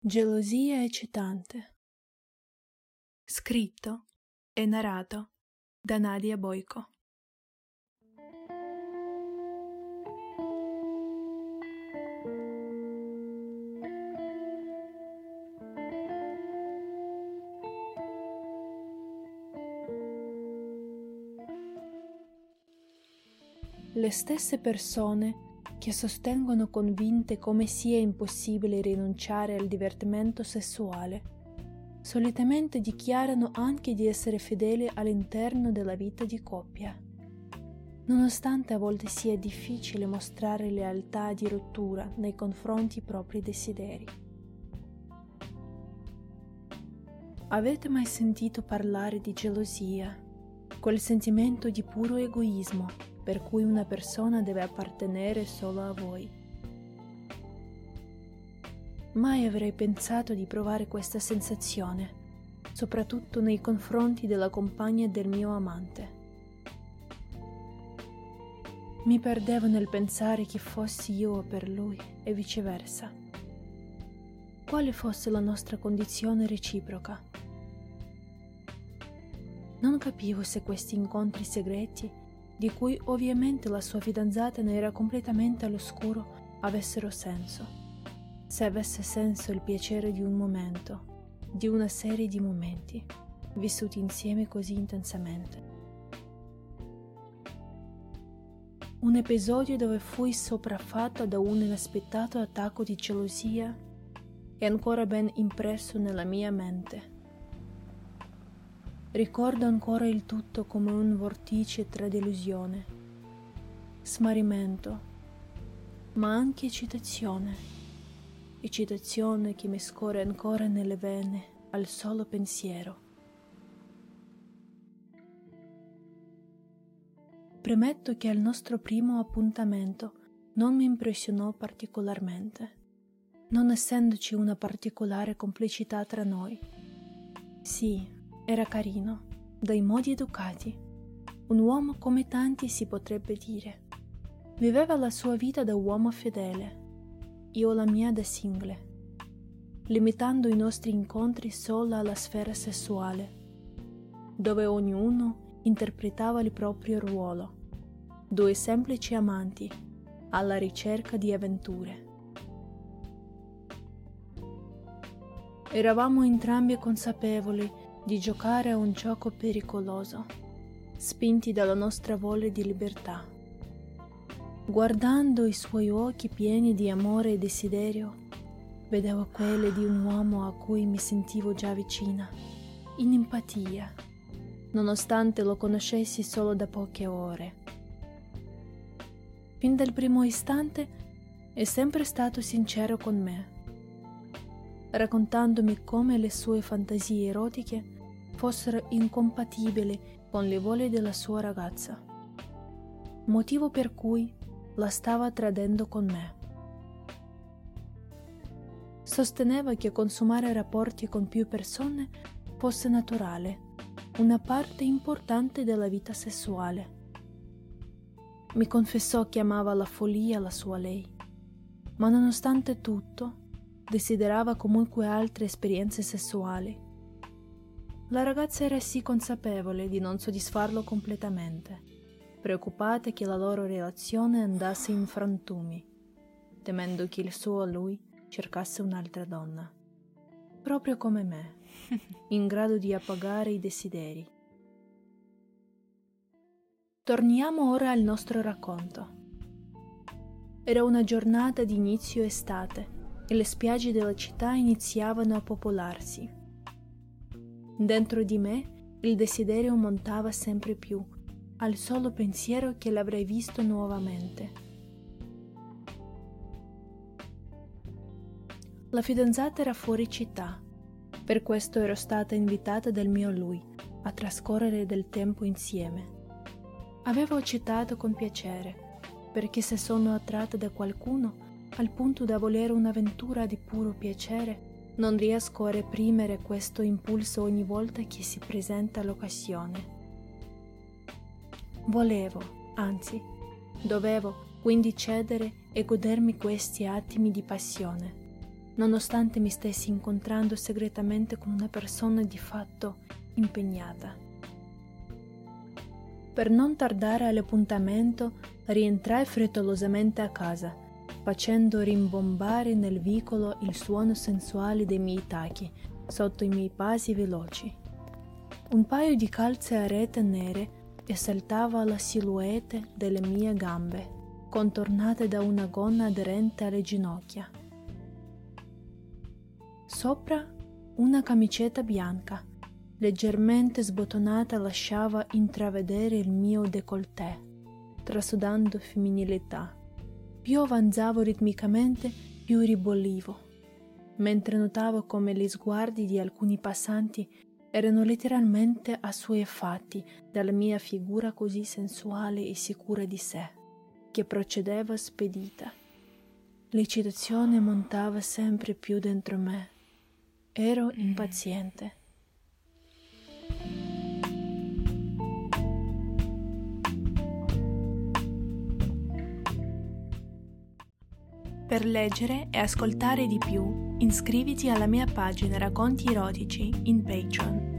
Gelosia eccitante. Scritto e narrato da Nadia Boico. Le stesse persone che sostengono convinte come sia impossibile rinunciare al divertimento sessuale. Solitamente dichiarano anche di essere fedeli all'interno della vita di coppia. Nonostante a volte sia difficile mostrare lealtà di rottura nei confronti propri desideri. Avete mai sentito parlare di gelosia, quel sentimento di puro egoismo per cui una persona deve appartenere solo a voi. Mai avrei pensato di provare questa sensazione, soprattutto nei confronti della compagna del mio amante. Mi perdevo nel pensare chi fossi io per lui e viceversa. Quale fosse la nostra condizione reciproca. Non capivo se questi incontri segreti di cui ovviamente la sua fidanzata ne era completamente all'oscuro, avessero senso. Se avesse senso il piacere di un momento, di una serie di momenti, vissuti insieme così intensamente. Un episodio dove fui sopraffatta da un inaspettato attacco di gelosia è ancora ben impresso nella mia mente Ricordo ancora il tutto come un vortice tra delusione, smarrimento, ma anche eccitazione, eccitazione che mi scorre ancora nelle vene al solo pensiero. Premetto che al nostro primo appuntamento non mi impressionò particolarmente, non essendoci una particolare complicità tra noi. Sì, era carino, dai modi educati, un uomo come tanti si potrebbe dire. Viveva la sua vita da uomo fedele, io la mia da single, limitando i nostri incontri solo alla sfera sessuale, dove ognuno interpretava il proprio ruolo, due semplici amanti alla ricerca di avventure. Eravamo entrambi consapevoli di giocare a un gioco pericoloso, spinti dalla nostra voglia di libertà. Guardando i suoi occhi pieni di amore e desiderio, vedevo quelli di un uomo a cui mi sentivo già vicina, in empatia, nonostante lo conoscessi solo da poche ore. Fin dal primo istante è sempre stato sincero con me, raccontandomi come le sue fantasie erotiche fossero incompatibili con le voglie della sua ragazza, motivo per cui la stava tradendo con me. Sosteneva che consumare rapporti con più persone fosse naturale, una parte importante della vita sessuale. Mi confessò che amava la follia la sua lei, ma nonostante tutto desiderava comunque altre esperienze sessuali la ragazza era sì consapevole di non soddisfarlo completamente, preoccupata che la loro relazione andasse in frantumi, temendo che il suo lui cercasse un'altra donna, proprio come me, in grado di appagare i desideri. Torniamo ora al nostro racconto. Era una giornata di inizio estate e le spiagge della città iniziavano a popolarsi Dentro di me il desiderio montava sempre più, al solo pensiero che l'avrei visto nuovamente. La fidanzata era fuori città, per questo ero stata invitata dal mio lui a trascorrere del tempo insieme. Avevo accettato con piacere, perché se sono attratta da qualcuno al punto da volere un'avventura di puro piacere, non riesco a reprimere questo impulso ogni volta che si presenta l'occasione. Volevo, anzi, dovevo quindi cedere e godermi questi attimi di passione, nonostante mi stessi incontrando segretamente con una persona di fatto impegnata. Per non tardare all'appuntamento, rientrai frettolosamente a casa, facendo rimbombare nel vicolo il suono sensuale dei miei tacchi sotto i miei passi veloci. Un paio di calze a rete nere esaltava la silhouette delle mie gambe, contornate da una gonna aderente alle ginocchia. Sopra una camicetta bianca, leggermente sbottonata, lasciava intravedere il mio décolleté, trasudando femminilità. Più avanzavo ritmicamente, più ribollivo, mentre notavo come gli sguardi di alcuni passanti erano letteralmente assuefatti dalla mia figura così sensuale e sicura di sé, che procedeva spedita. L'eccitazione montava sempre più dentro me Ero impaziente. Per leggere e ascoltare di più, iscriviti alla mia pagina Racconti erotici in Patreon.